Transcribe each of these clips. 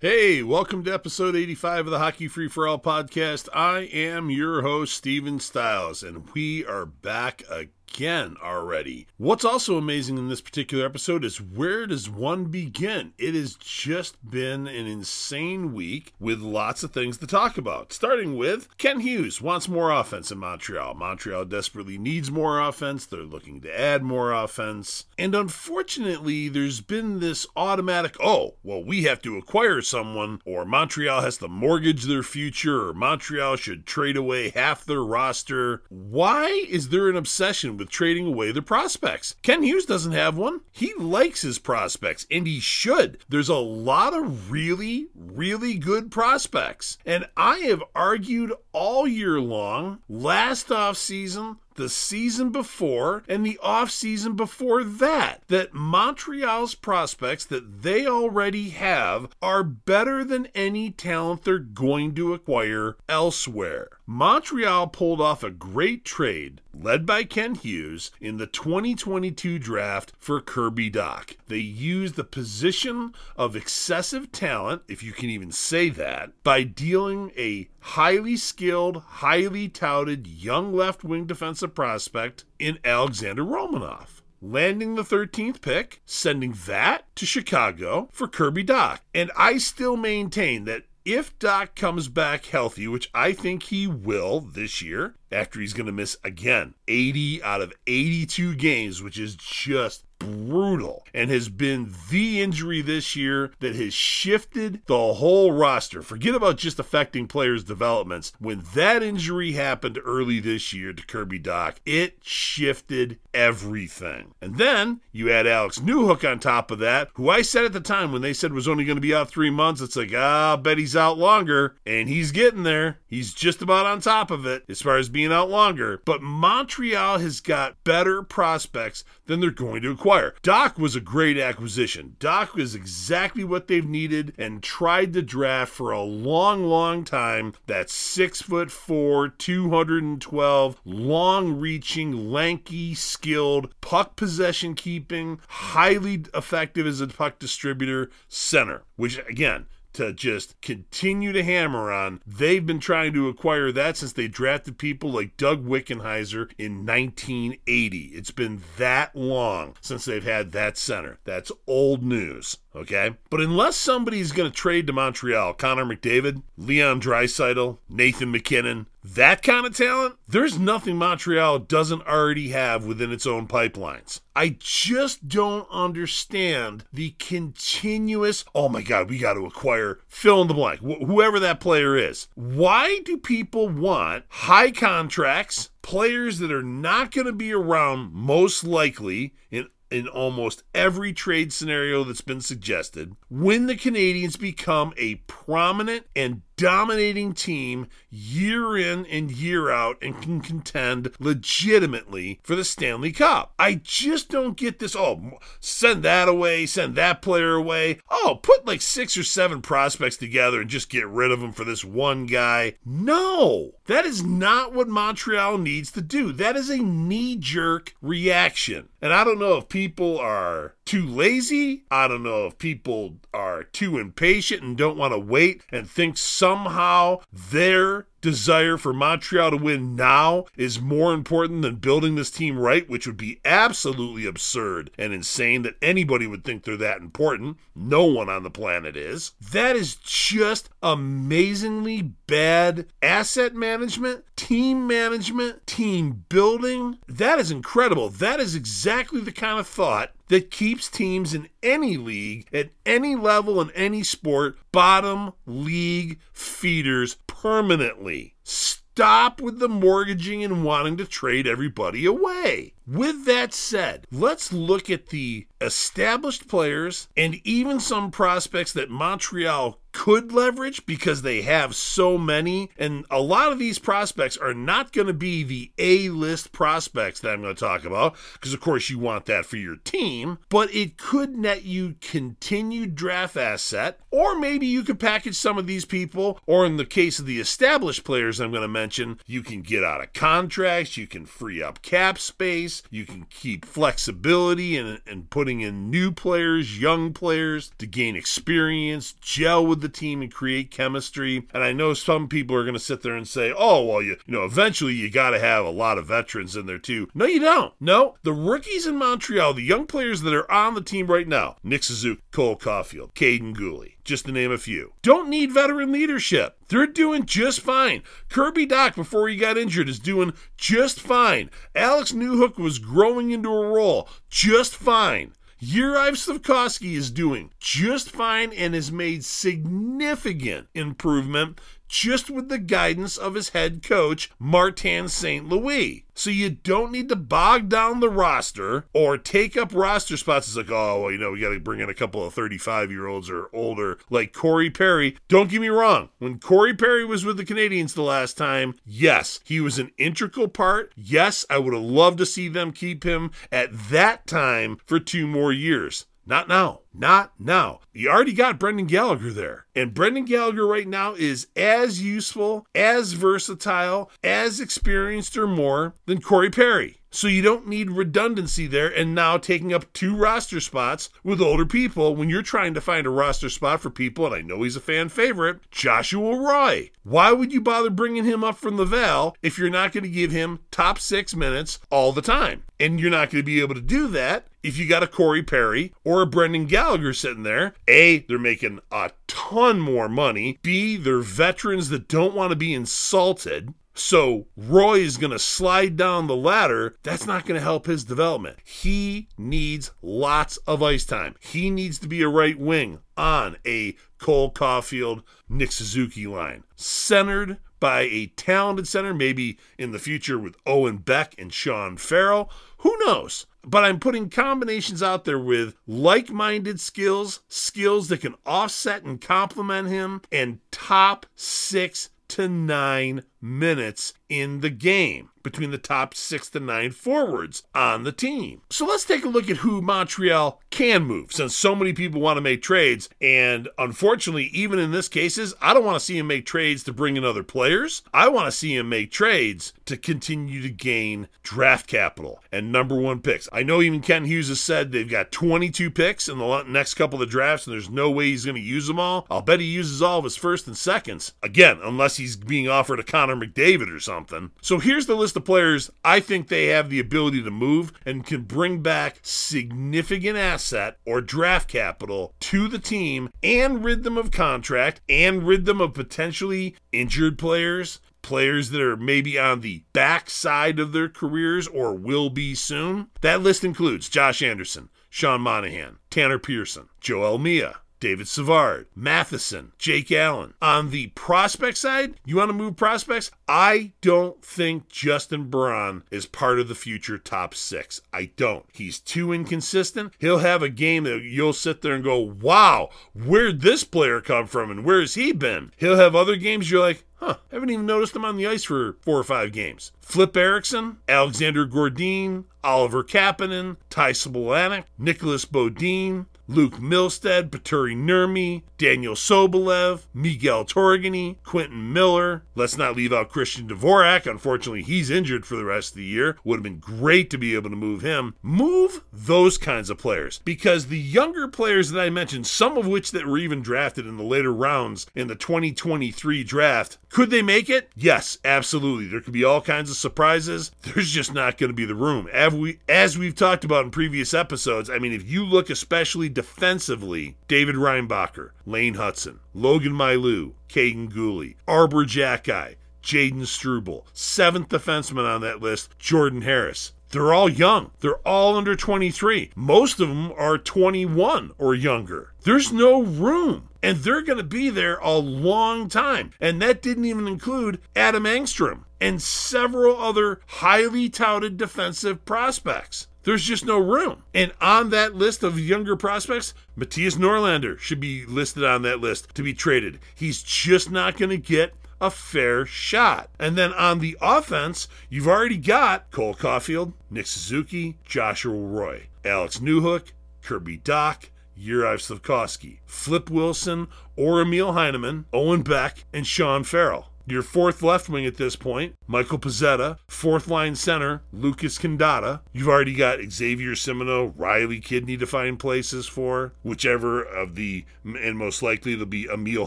Hey, welcome to episode 85 of the Hockey Free for All podcast. I am your host, Steven Stiles, and we are back again again already. What's also amazing in this particular episode is where does one begin? It has just been an insane week with lots of things to talk about. Starting with Kent Hughes wants more offense in Montreal. Montreal desperately needs more offense. They're looking to add more offense. And unfortunately, there's been this automatic, oh, well, we have to acquire someone, or Montreal has to mortgage their future, or Montreal should trade away half their roster. Why is there an obsession with trading away their prospects. Kent Hughes doesn't have one. He likes his prospects, and he should. There's a lot of really, really good prospects. And I have argued all year long, last off season, the season before and the off season before that that Montreal's prospects that they already have are better than any talent they're going to acquire elsewhere. Montreal pulled off a great trade led by Kent Hughes in the 2022 draft for Kirby Dach. They used the position of excessive talent, if you can even say that, by dealing a highly skilled, highly touted young left wing defensive prospect in Alexander Romanov landing the 13th pick, sending that to Chicago for Kirby Dach. And I still maintain that if Dach comes back healthy, which I think he will this year, after he's going to miss again 80 out of 82 games, which is just brutal and has been the injury this year that has shifted the whole roster. Forget about just affecting players' developments. When that injury happened early this year to Kirby Dach, it shifted everything. And then you add Alex Newhook on top of that, who I said at the time when they said was only going to be out three months, it's like, ah, I bet he's out longer. And he's getting there. He's just about on top of it as far as being out longer. But Montreal has got better prospects than they're going to acquire. Dach was a great acquisition. Dach is exactly what they've needed and tried to draft for a long, long time. That six foot four, 212, long reaching, lanky, skilled, puck possession keeping, highly effective as a puck distributor center, which again, to just continue to hammer on. They've been trying to acquire that since they drafted people like Doug Wickenheiser in 1980. It's been that long since they've had that center. That's old news okay? But unless somebody's going to trade to Montreal, Connor McDavid, Leon Draisaitl, Nathan MacKinnon, that kind of talent, there's nothing Montreal doesn't already have within its own pipelines. I just don't understand the continuous, oh my God, we got to acquire fill in the blank, wh- whoever that player is. Why do people want high contracts, players that are not going to be around most likely in in almost every trade scenario that's been suggested when the Canadiens become a prominent and dominating team year in and year out and can contend legitimately for the Stanley Cup. I just don't get this. Oh, send that away, send that player away. Oh, put like six or seven prospects together and just get rid of them for this one guy. No, that is not what Montreal needs to do. That is a knee jerk reaction. And I don't know if people are too lazy. I don't know if people are too impatient and don't want to wait and think somehow their desire for Montreal to win now is more important than building this team right, which would be absolutely absurd and insane that anybody would think they're that important. No one on the planet is. That is just amazingly bad asset management, team management, team building. That is incredible. That is exactly the kind of thought that keeps teams in any league, at any level, in any sport, bottom league feeders permanently. Stop with the mortgaging and wanting to trade everybody away. With that said, let's look at the established players and even some prospects that Montreal could leverage because they have so many. And a lot of these prospects are not going to be the A list prospects that I'm going to talk about, because of course you want that for your team, but it could net you continued draft asset, or maybe you could package some of these people, or in the case of the established players I'm going to mention, you can get out of contracts, you can free up cap space, you can keep flexibility and, and putting in new players, young players to gain experience, gel with the team, and create chemistry. And I know some people are going to sit there and say, oh, well, you, you know, eventually you got to have a lot of veterans in there too. No, you don't. No, the rookies in Montreal, the young players that are on the team right now, Nick Suzuki, Cole Caufield, Kaiden Guhle, just to name a few. Don't need veteran leadership. They're doing just fine. Kirby Dach, before he got injured, is doing just fine. Alex Newhook was growing into a role just fine. Juraj Slafkovsky is doing just fine and has made significant improvement just with the guidance of his head coach, Martin St. Louis. So you don't need to bog down the roster or take up roster spots. It's like, oh, well, you know, we got to bring in a couple of 35 year olds or older, like Corey Perry. Don't get me wrong. When Corey Perry was with the Canadiens the last time, yes, he was an integral part. Yes, I would have loved to see them keep him at that time for two more years. Not now. Not now. You already got Brendan Gallagher there. And Brendan Gallagher right now is as useful, as versatile, as experienced or more than Corey Perry. So you don't need redundancy there and now taking up two roster spots with older people when you're trying to find a roster spot for people, and I know he's a fan favorite, Joshua Roy. Why would you bother bringing him up from Laval if you're not going to give him top six minutes all the time? And you're not going to be able to do that if you got a Corey Perry or a Brendan Gallagher sitting there. A, they're making a ton more money. B, they're veterans that don't want to be insulted. So Roy is going to slide down the ladder. That's not going to help his development. He needs lots of ice time. He needs to be a right wing on a Cole Caufield, Nick Suzuki line, centered by a talented center, maybe in the future with Owen Beck and Sean Farrell. Who knows? But I'm putting combinations out there with like minded skills, skills that can offset and complement him, and top six to nine minutes in the game between the top six to nine forwards on the team. So let's take a look at who Montreal can move since so many people want to make trades. And unfortunately, even in this cases, I don't want to see him make trades to bring in other players. I want to see him make trades to continue to gain draft capital and number one picks. I know even Kent Hughes has said they've got 22 picks in the next couple of drafts and there's no way he's going to use them all. I'll bet he uses all of his first and seconds. Again, unless he's being offered a Connor McDavid or something. So here's the list of players I think they have the ability to move and can bring back significant asset or draft capital to the team and rid them of contract and rid them of potentially injured players players that are maybe on the backside of their careers or will be soon. That list includes Josh Anderson, Sean Monahan, Tanner Pearson, Joel Armia, David Savard, Matheson, Jake Allen. On the prospect side, you want to move prospects? I don't think Justin Barron is part of the future top six. I don't. He's too inconsistent. He'll have a game that you'll sit there and go, wow, where'd this player come from and where's he been? He'll have other games you're like, huh, haven't even noticed him on the ice for four or five games. Filip Eriksson, Alexander Gordin, Oliver Kapanen, Ty Smilanic, Nicholas Beaudin, Luke Mittelstadt, Petteri Nurmi, Daniel Sobolev, Miguel Tourigny, Quentin Miller. Let's not leave out Christian Dvorak. Unfortunately, he's injured for the rest of the year. Would have been great to be able to move him. Move those kinds of players because the younger players that I mentioned, some of which that were even drafted in the later rounds in the 2023 draft, could they make it? Yes, absolutely. There could be all kinds of surprises. There's just not going to be the room. As, we, as we've talked about in previous episodes, I mean, if you look especially defensively, David Reinbacher, Lane Hutson, Logan Mailloux, Kaiden Guhle, Arber Xhekaj, Jaden Struble, seventh defenseman on that list, Jordan Harris. They're all young. They're all under 23. Most of them are 21 or younger. There's no room. And they're going to be there a long time. And that didn't even include Adam Engstrom and several other highly touted defensive prospects. There's just no room. And on that list of younger prospects, Mattias Norlinder should be listed on that list to be traded. He's just not going to get a fair shot. And then on the offense, you've already got Cole Caufield, Nick Suzuki, Joshua Roy, Alex Newhook, Kirby Dach, Juraj Slafkovsky, Flip Wilson, or Emil Heineman, Owen Beck, and Sean Farrell. Your fourth left wing at this point, Michael Pezzetta. Fourth line center, Lucas Condotta. You've already got Xavier Simoneau, Riley Kidney to find places for, whichever of the, and most likely it'll be Emil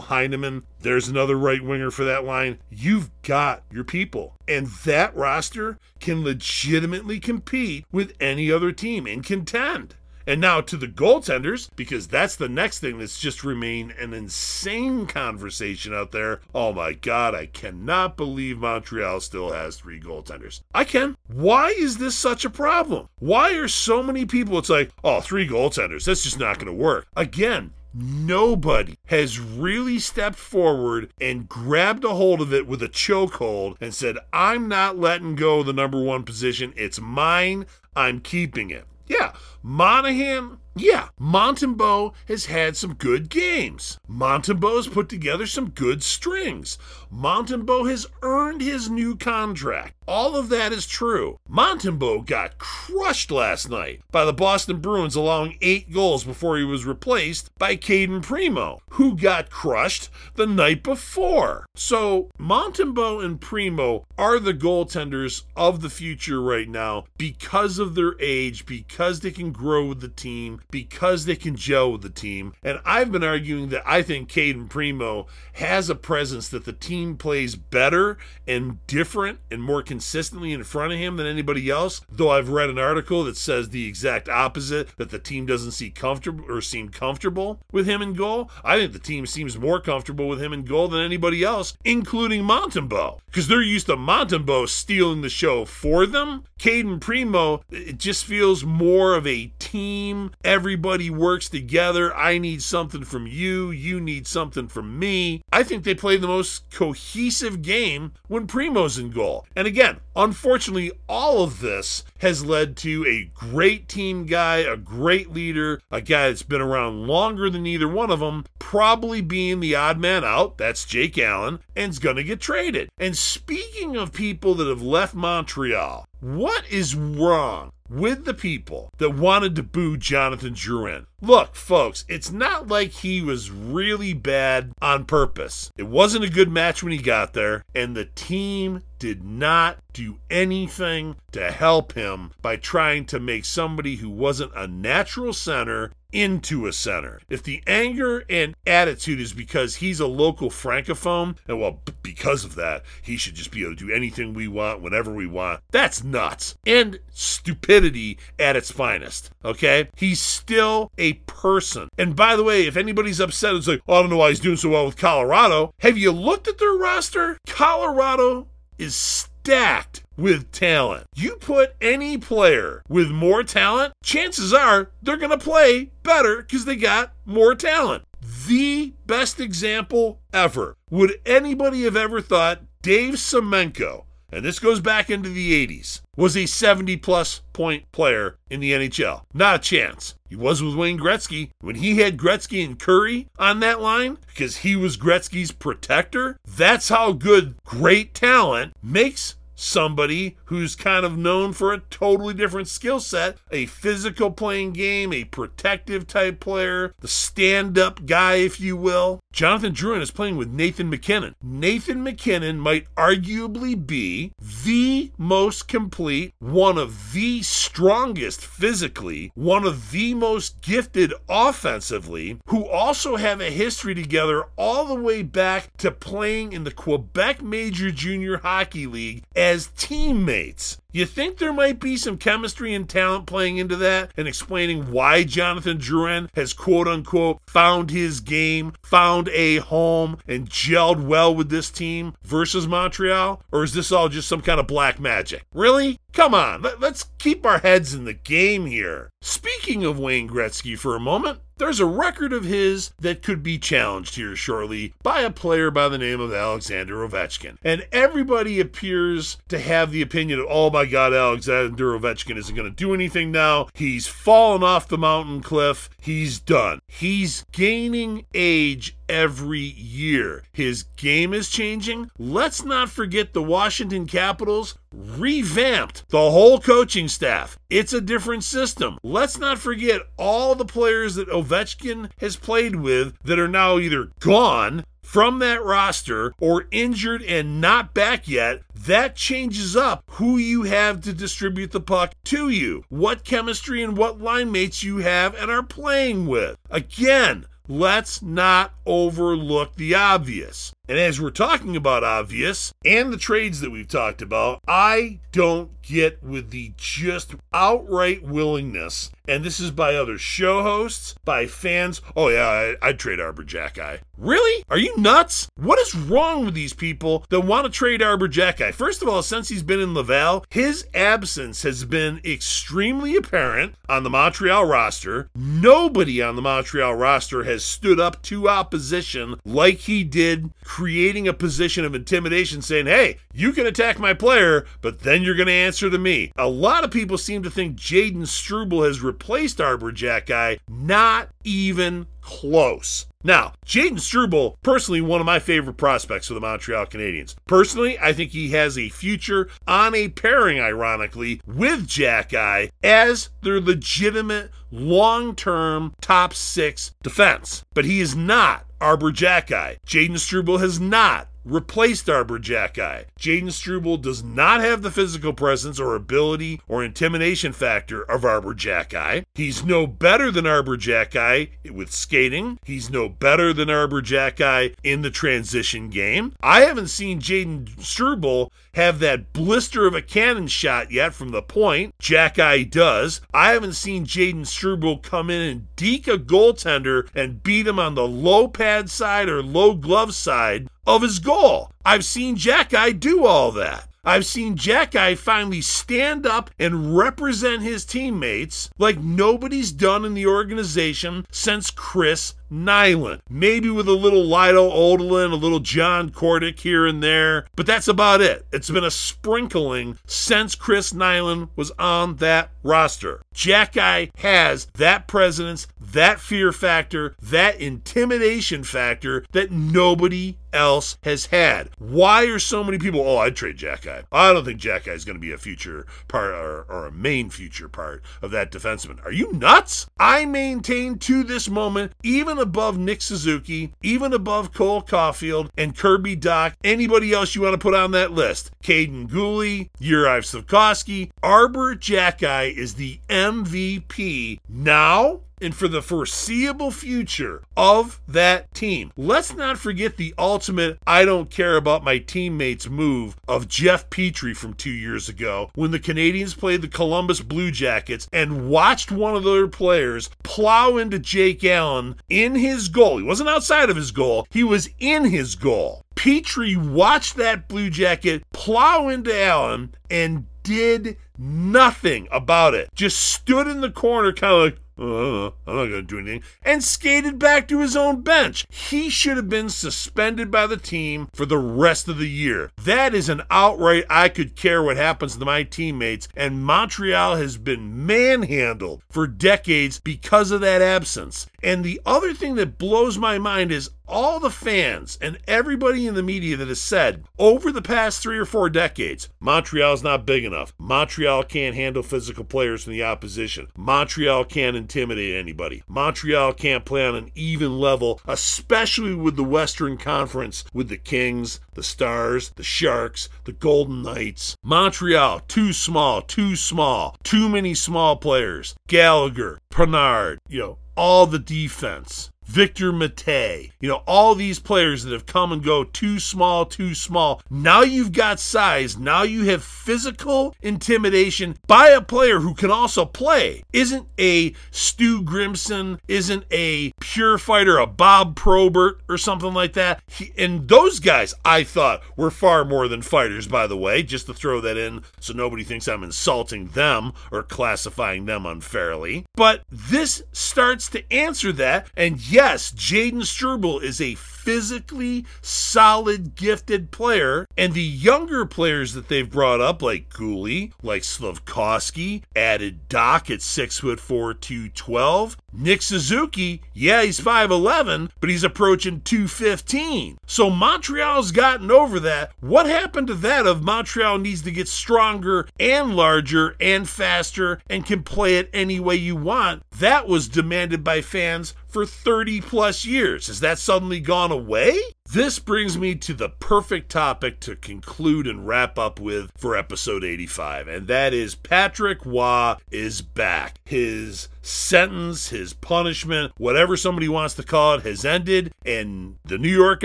Heineman. There's another right winger for that line. You've got your people. And that roster can legitimately compete with any other team and contend. And now to the goaltenders, because that's the next thing that's just remained an insane conversation out there. Oh my God, I cannot believe Montreal still has three goaltenders. I can. Why is this such a problem? Why are so many people, it's like, oh, three goaltenders, that's just not going to work. Again, Nobody has really stepped forward and grabbed a hold of it with a chokehold and said, I'm not letting go of the number one position. It's mine. I'm keeping it. Yeah, Monahan, yeah, Montembeault has had some good games. Montembeault's put together some good strings. Montembeault has earned his new contract. All of that is true. Montembeault got crushed last night by the Boston Bruins, allowing eight goals before he was replaced by Cayden Primeau, who got crushed the night before. So Montembeault and Primeau are the goaltenders of the future right now because of their age, because they can grow with the team, because they can gel with the team. And I've been arguing that I think Cayden Primeau has a presence that the team plays better and different and more consistently in front of him than anybody else. Though I've read an article that says the exact opposite, that the team doesn't see comfortable or seem comfortable with him in goal. I think the team seems more comfortable with him in goal than anybody else, including Montembeault, because they're used to Montembeault stealing the show for them. Cayden Primeau, it just feels more of a team. Everybody works together. I need something from you. You need something from me. I think they play the most cohesive game when Primeau's in goal. And again, unfortunately, all of this has led to a great team guy, a great leader, a guy that's been around longer than either one of them, probably being the odd man out. That's Jake Allen, and's going to get traded. And speaking of people that have left Montreal, what is wrong with the people that wanted to boo Jonathan Drouin? Look, folks, it's not like he was really bad on purpose. It wasn't a good match when he got there, and the team did not do anything to help him by trying to make somebody who wasn't a natural center into a center. If the anger and attitude is because he's a local francophone, and well, because of that, he should just be able to do anything we want whenever we want, that's nuts. And stupidity at its finest, okay? He's still a person. And by the way, if anybody's upset, it's like, oh, I don't know why he's doing so well with Colorado. Have you looked at their roster? Colorado is stacked with talent. You put any player with more talent, chances are they're going to play better because they got more talent. The best example ever. Would anybody have ever thought Dave Semenko, and this goes back into the 80s, was a 70 plus point player in the NHL? Not a chance. He was with Wayne Gretzky. When he had Gretzky and Kurri on that line, because he was Gretzky's protector, that's how good great talent makes somebody who's kind of known for a totally different skill set a physical playing game, a protective type player, the stand up guy, if you will. Jonathan Drouin is playing with Nathan MacKinnon. Nathan MacKinnon might arguably be the most complete, one of the strongest physically, one of the most gifted offensively, who also have a history together all the way back to playing in the Quebec Major Junior Hockey League as teammates. You think there might be some chemistry and talent playing into that and explaining why Jonathan Drouin has quote unquote found his game, found a home, and gelled well with this team versus Montreal? Or is this all just some kind of black magic? Really? Come on, let, us keep our heads in the game here. Speaking of Wayne Gretzky for a moment, there's a record of his that could be challenged here shortly by a player by the name of Alexander Ovechkin. And everybody appears to have the opinion of, oh my my God, Alexander Ovechkin isn't going to do anything now. He's fallen off the mountain cliff. He's done. He's gaining age every year. His game is changing. Let's not forget the Washington Capitals revamped the whole coaching staff. It's a different system. Let's not forget all the players that Ovechkin has played with that are now either gone from that roster or injured and not back yet, that changes up who you have to distribute the puck to you, what chemistry and what line mates you have and are playing with. Again, let's not overlook the obvious. And as we're talking about obvious and the trades that we've talked about, I don't get with the just outright willingness, and this is by other show hosts, by fans. Oh, yeah, I, would trade Arber Xhekaj. Really? Are you nuts? What is wrong with these people that want to trade Arber Xhekaj? First of all, since he's been in Laval, his absence has been extremely apparent on the Montreal roster. Nobody on the Montreal roster has stood up to opposition like he did creating a position of intimidation, saying, hey, you can attack my player, but then you're going to answer to me. A lot of people seem to think Jaden Struble has replaced Arber Xhekaj. Not even close. Now, Jaden Struble, personally one of my favorite prospects for the Montreal Canadiens. Personally, I think he has a future on a pairing, ironically, with Xhekaj as their legitimate long-term top six defense. But he is not Arber Xhekaj. Jaden Struble has not replaced Arber Xhekaj. Jaden Struble does not have the physical presence or ability or intimidation factor of Arber Xhekaj. He's no better than Arber Xhekaj with skating. He's no better than Arber Xhekaj in the transition game. I haven't seen Jaden Struble have that blister of a cannon shot yet from the point. Xhekaj does. I haven't seen Jaden Struble come in and deke a goaltender and beat him on the low pad side or low glove side of his goal. I've seen Xhekaj do all that. I've seen Xhekaj finally stand up and represent his teammates like nobody's done in the organization since Chris Nilan. Maybe with a little Lyle Odelein, a little John Kordic here and there, but that's about it. It's been a sprinkling since Chris Nilan was on that roster. Xhekaj has that presence, that fear factor, that intimidation factor that nobody else has had. Why are so many people, oh, I'd trade Xhekaj. I don't think Xhekaj is going to be a future part or, or a main future part of that defenseman. Are you nuts? I maintain to this moment, even above Nick Suzuki, even above Cole Caufield and Kirby Dach, anybody else you want to put on that list. Kaiden Guhle, Juraj Slafkovsky, Arber Xhekaj is the MVP now and for the foreseeable future of that team. Let's not forget the ultimate I don't care about my teammates move of Jeff Petry from two years ago when the Canadiens played the Columbus Blue Jackets and watched one of their players plow into Jake Allen in his goal. He wasn't outside of his goal, he was in his goal. Petry watched that Blue Jacket plow into Allen and did nothing about it. Just stood in the corner, kind of like, oh, I'm not going to do anything, and skated back to his own bench. He should have been suspended by the team for the rest of the year. That is an outright I could care what happens to my teammates, and Montreal has been manhandled for decades because of that absence. And the other thing that blows my mind is all the fans and everybody in the media that has said over the past three or four decades Montreal's not big enough. Montreal can't handle physical players from the opposition. Montreal can't intimidate anybody. Montreal can't play on an even level, especially with the Western Conference, with the Kings, the Stars, the Sharks, the Golden Knights. Montreal, too small, too small, too many small players. Gallagher, Panarin, you know, all the defense. Victor Mete, you know, all these players that have come and go too small, too small. Now you've got size. Now you have physical intimidation by a player who can also play. Isn't a Stu Grimson, isn't a pure fighter, a Bob Probert or something like that. He, and those guys, I thought, were far more than fighters, by the way, just to throw that in so nobody thinks I'm insulting them or classifying them unfairly. But this starts to answer that, and yet yes, Jaden Struble is a physically solid, gifted player. And the younger players that they've brought up, like Guhle, like Slafkovsky, added Dach at 6 foot 4, 212. Nick Suzuki, yeah, he's 5'11, but he's approaching 215. So Montreal's gotten over that. What happened to that of Montreal needs to get stronger and larger and faster and can play it any way you want? That was demanded by fans for 30 plus years. Has that suddenly gone away? This brings me to the perfect topic to conclude and wrap up with for episode 85, and that is Patrick Roy is back. His sentence, his punishment, whatever somebody wants to call it, has ended, and the New York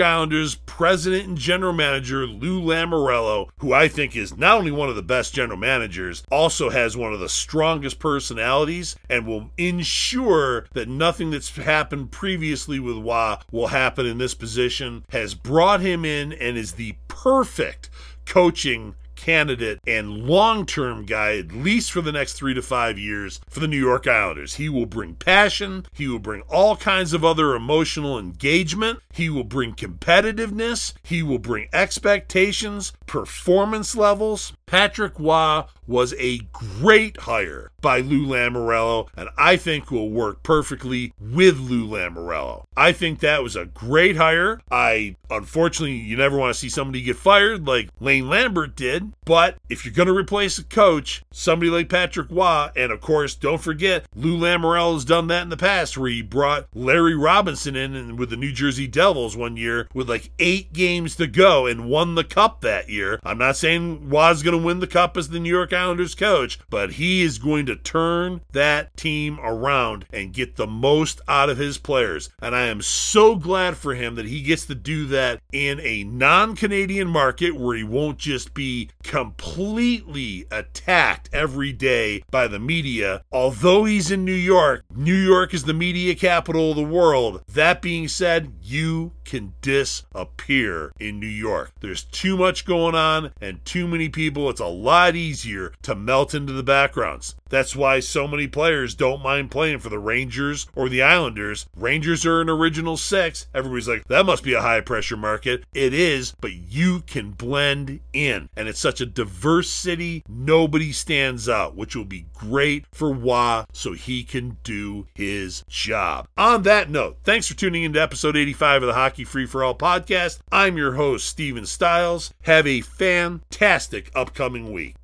Islanders president and general manager Lou Lamoriello, who I think is not only one of the best general managers, also has one of the strongest personalities and will ensure that nothing that's happened previously with Roy will happen in this position has brought him in and is the perfect coaching candidate and long term guy, at least for the next three to five years, for the New York Islanders. He will bring passion, he will bring all kinds of other emotional engagement, he will bring competitiveness, he will bring expectations, performance levels. Patrick Roy was a great hire by Lou Lamoriello, and I think will work perfectly with Lou Lamoriello. I think that was a great hire. I unfortunately you never want to see somebody get fired like Lane Lambert did, but if you're going to replace a coach, somebody like Patrick Roy, and of course don't forget Lou Lamoriello has done that in the past where he brought Larry Robinson in with the New Jersey Devils one year with like eight games to go and won the cup that year. I'm not saying Roy's going to win the cup as the New York Islanders coach, but he is going to turn that team around and get the most out of his players. And I am so glad for him that he gets to do that in a non Canadian market where he won't just be completely attacked every day by the media. Although he's in New York, New York is the media capital of the world. That being said, you can disappear in New York. There's too much going on and too many people. It's a lot easier to melt into the backgrounds. That's why so many players don't mind playing for the Rangers or the Islanders. Rangers are an original six. Everybody's like, that must be a high pressure market. It is, but you can blend in. And it's such a diverse city, nobody stands out, which will be great for Roy so he can do his job. On that note, thanks for tuning into episode 85 of the Hockey Free for All podcast. I'm your host, Steven Stiles. Have a fantastic upcoming week.